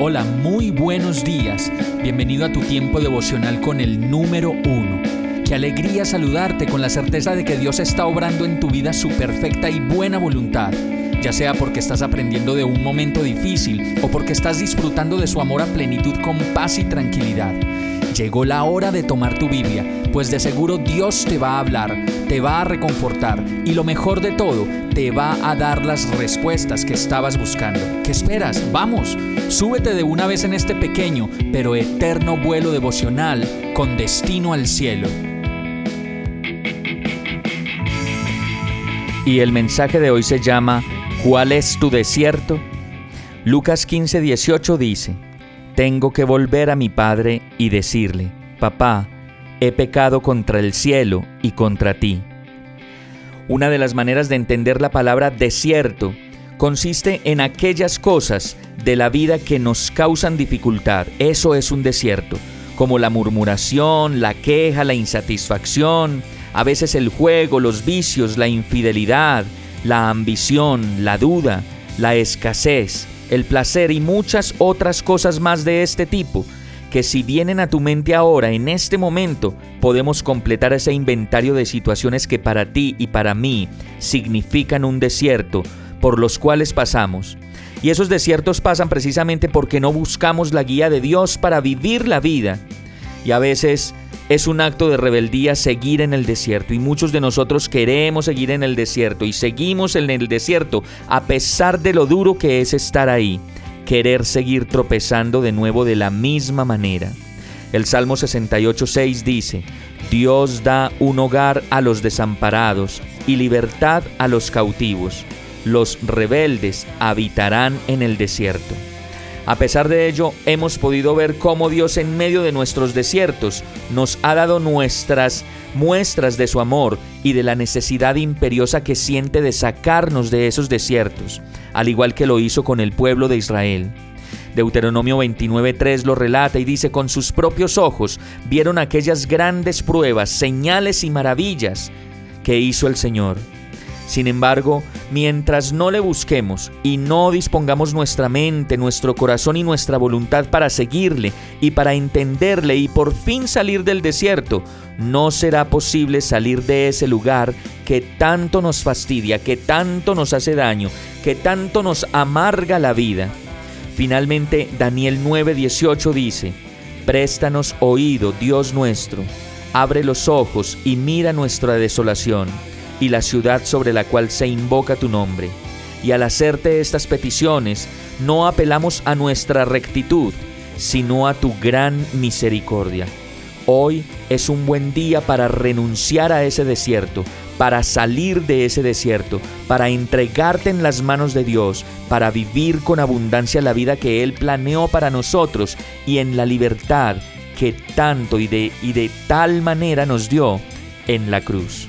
Hola, muy buenos días. Bienvenido a tu tiempo devocional con el número uno. Qué alegría saludarte con la certeza de que Dios está obrando en tu vida su perfecta y buena voluntad, ya sea porque estás aprendiendo de un momento difícil o porque estás disfrutando de su amor a plenitud con paz y tranquilidad. Llegó la hora de tomar tu Biblia, pues de seguro Dios te va a hablar, te va a reconfortar y lo mejor de todo, te va a dar las respuestas que estabas buscando. ¿Qué esperas? Vamos, súbete de una vez en este pequeño pero eterno vuelo devocional con destino al cielo. Y el mensaje de hoy se llama ¿Cuál es tu desierto? Lucas 15, 18 dice, tengo que volver a mi padre y decirle, papá, he pecado contra el cielo y contra ti. Una de las maneras de entender la palabra desierto consiste en aquellas cosas de la vida que nos causan dificultad. Eso es un desierto, como la murmuración, la queja, la insatisfacción, a veces el juego, los vicios, la infidelidad, la ambición, la duda, la escasez, el placer y muchas otras cosas más de este tipo, que si vienen a tu mente ahora, en este momento, podemos completar ese inventario de situaciones que para ti y para mí significan un desierto por los cuales pasamos. Y esos desiertos pasan precisamente porque no buscamos la guía de Dios para vivir la vida. Y a veces es un acto de rebeldía seguir en el desierto y muchos de nosotros queremos seguir en el desierto y seguimos en el desierto a pesar de lo duro que es estar ahí, querer seguir tropezando de nuevo de la misma manera. El Salmo 68.6 dice, Dios da un hogar a los desamparados y libertad a los cautivos. Los rebeldes habitarán en el desierto. A pesar de ello, hemos podido ver cómo Dios en medio de nuestros desiertos nos ha dado nuestras muestras de su amor y de la necesidad imperiosa que siente de sacarnos de esos desiertos, al igual que lo hizo con el pueblo de Israel. Deuteronomio 29.3 lo relata y dice, con sus propios ojos vieron aquellas grandes pruebas, señales y maravillas que hizo el Señor sin embargo, mientras no le busquemos y no dispongamos nuestra mente, nuestro corazón y nuestra voluntad para seguirle y para entenderle y por fin salir del desierto, no será posible salir de ese lugar que tanto nos fastidia, que tanto nos hace daño, que tanto nos amarga la vida. Finalmente, Daniel 9:18 dice, Préstanos oído, Dios nuestro, abre los ojos y mira nuestra desolación y la ciudad sobre la cual se invoca tu nombre. Y al hacerte estas peticiones, no apelamos a nuestra rectitud, sino a tu gran misericordia. Hoy es un buen día para renunciar a ese desierto, para salir de ese desierto, para entregarte en las manos de Dios, para vivir con abundancia la vida que Él planeó para nosotros y en la libertad que tanto y de, y de tal manera nos dio en la cruz.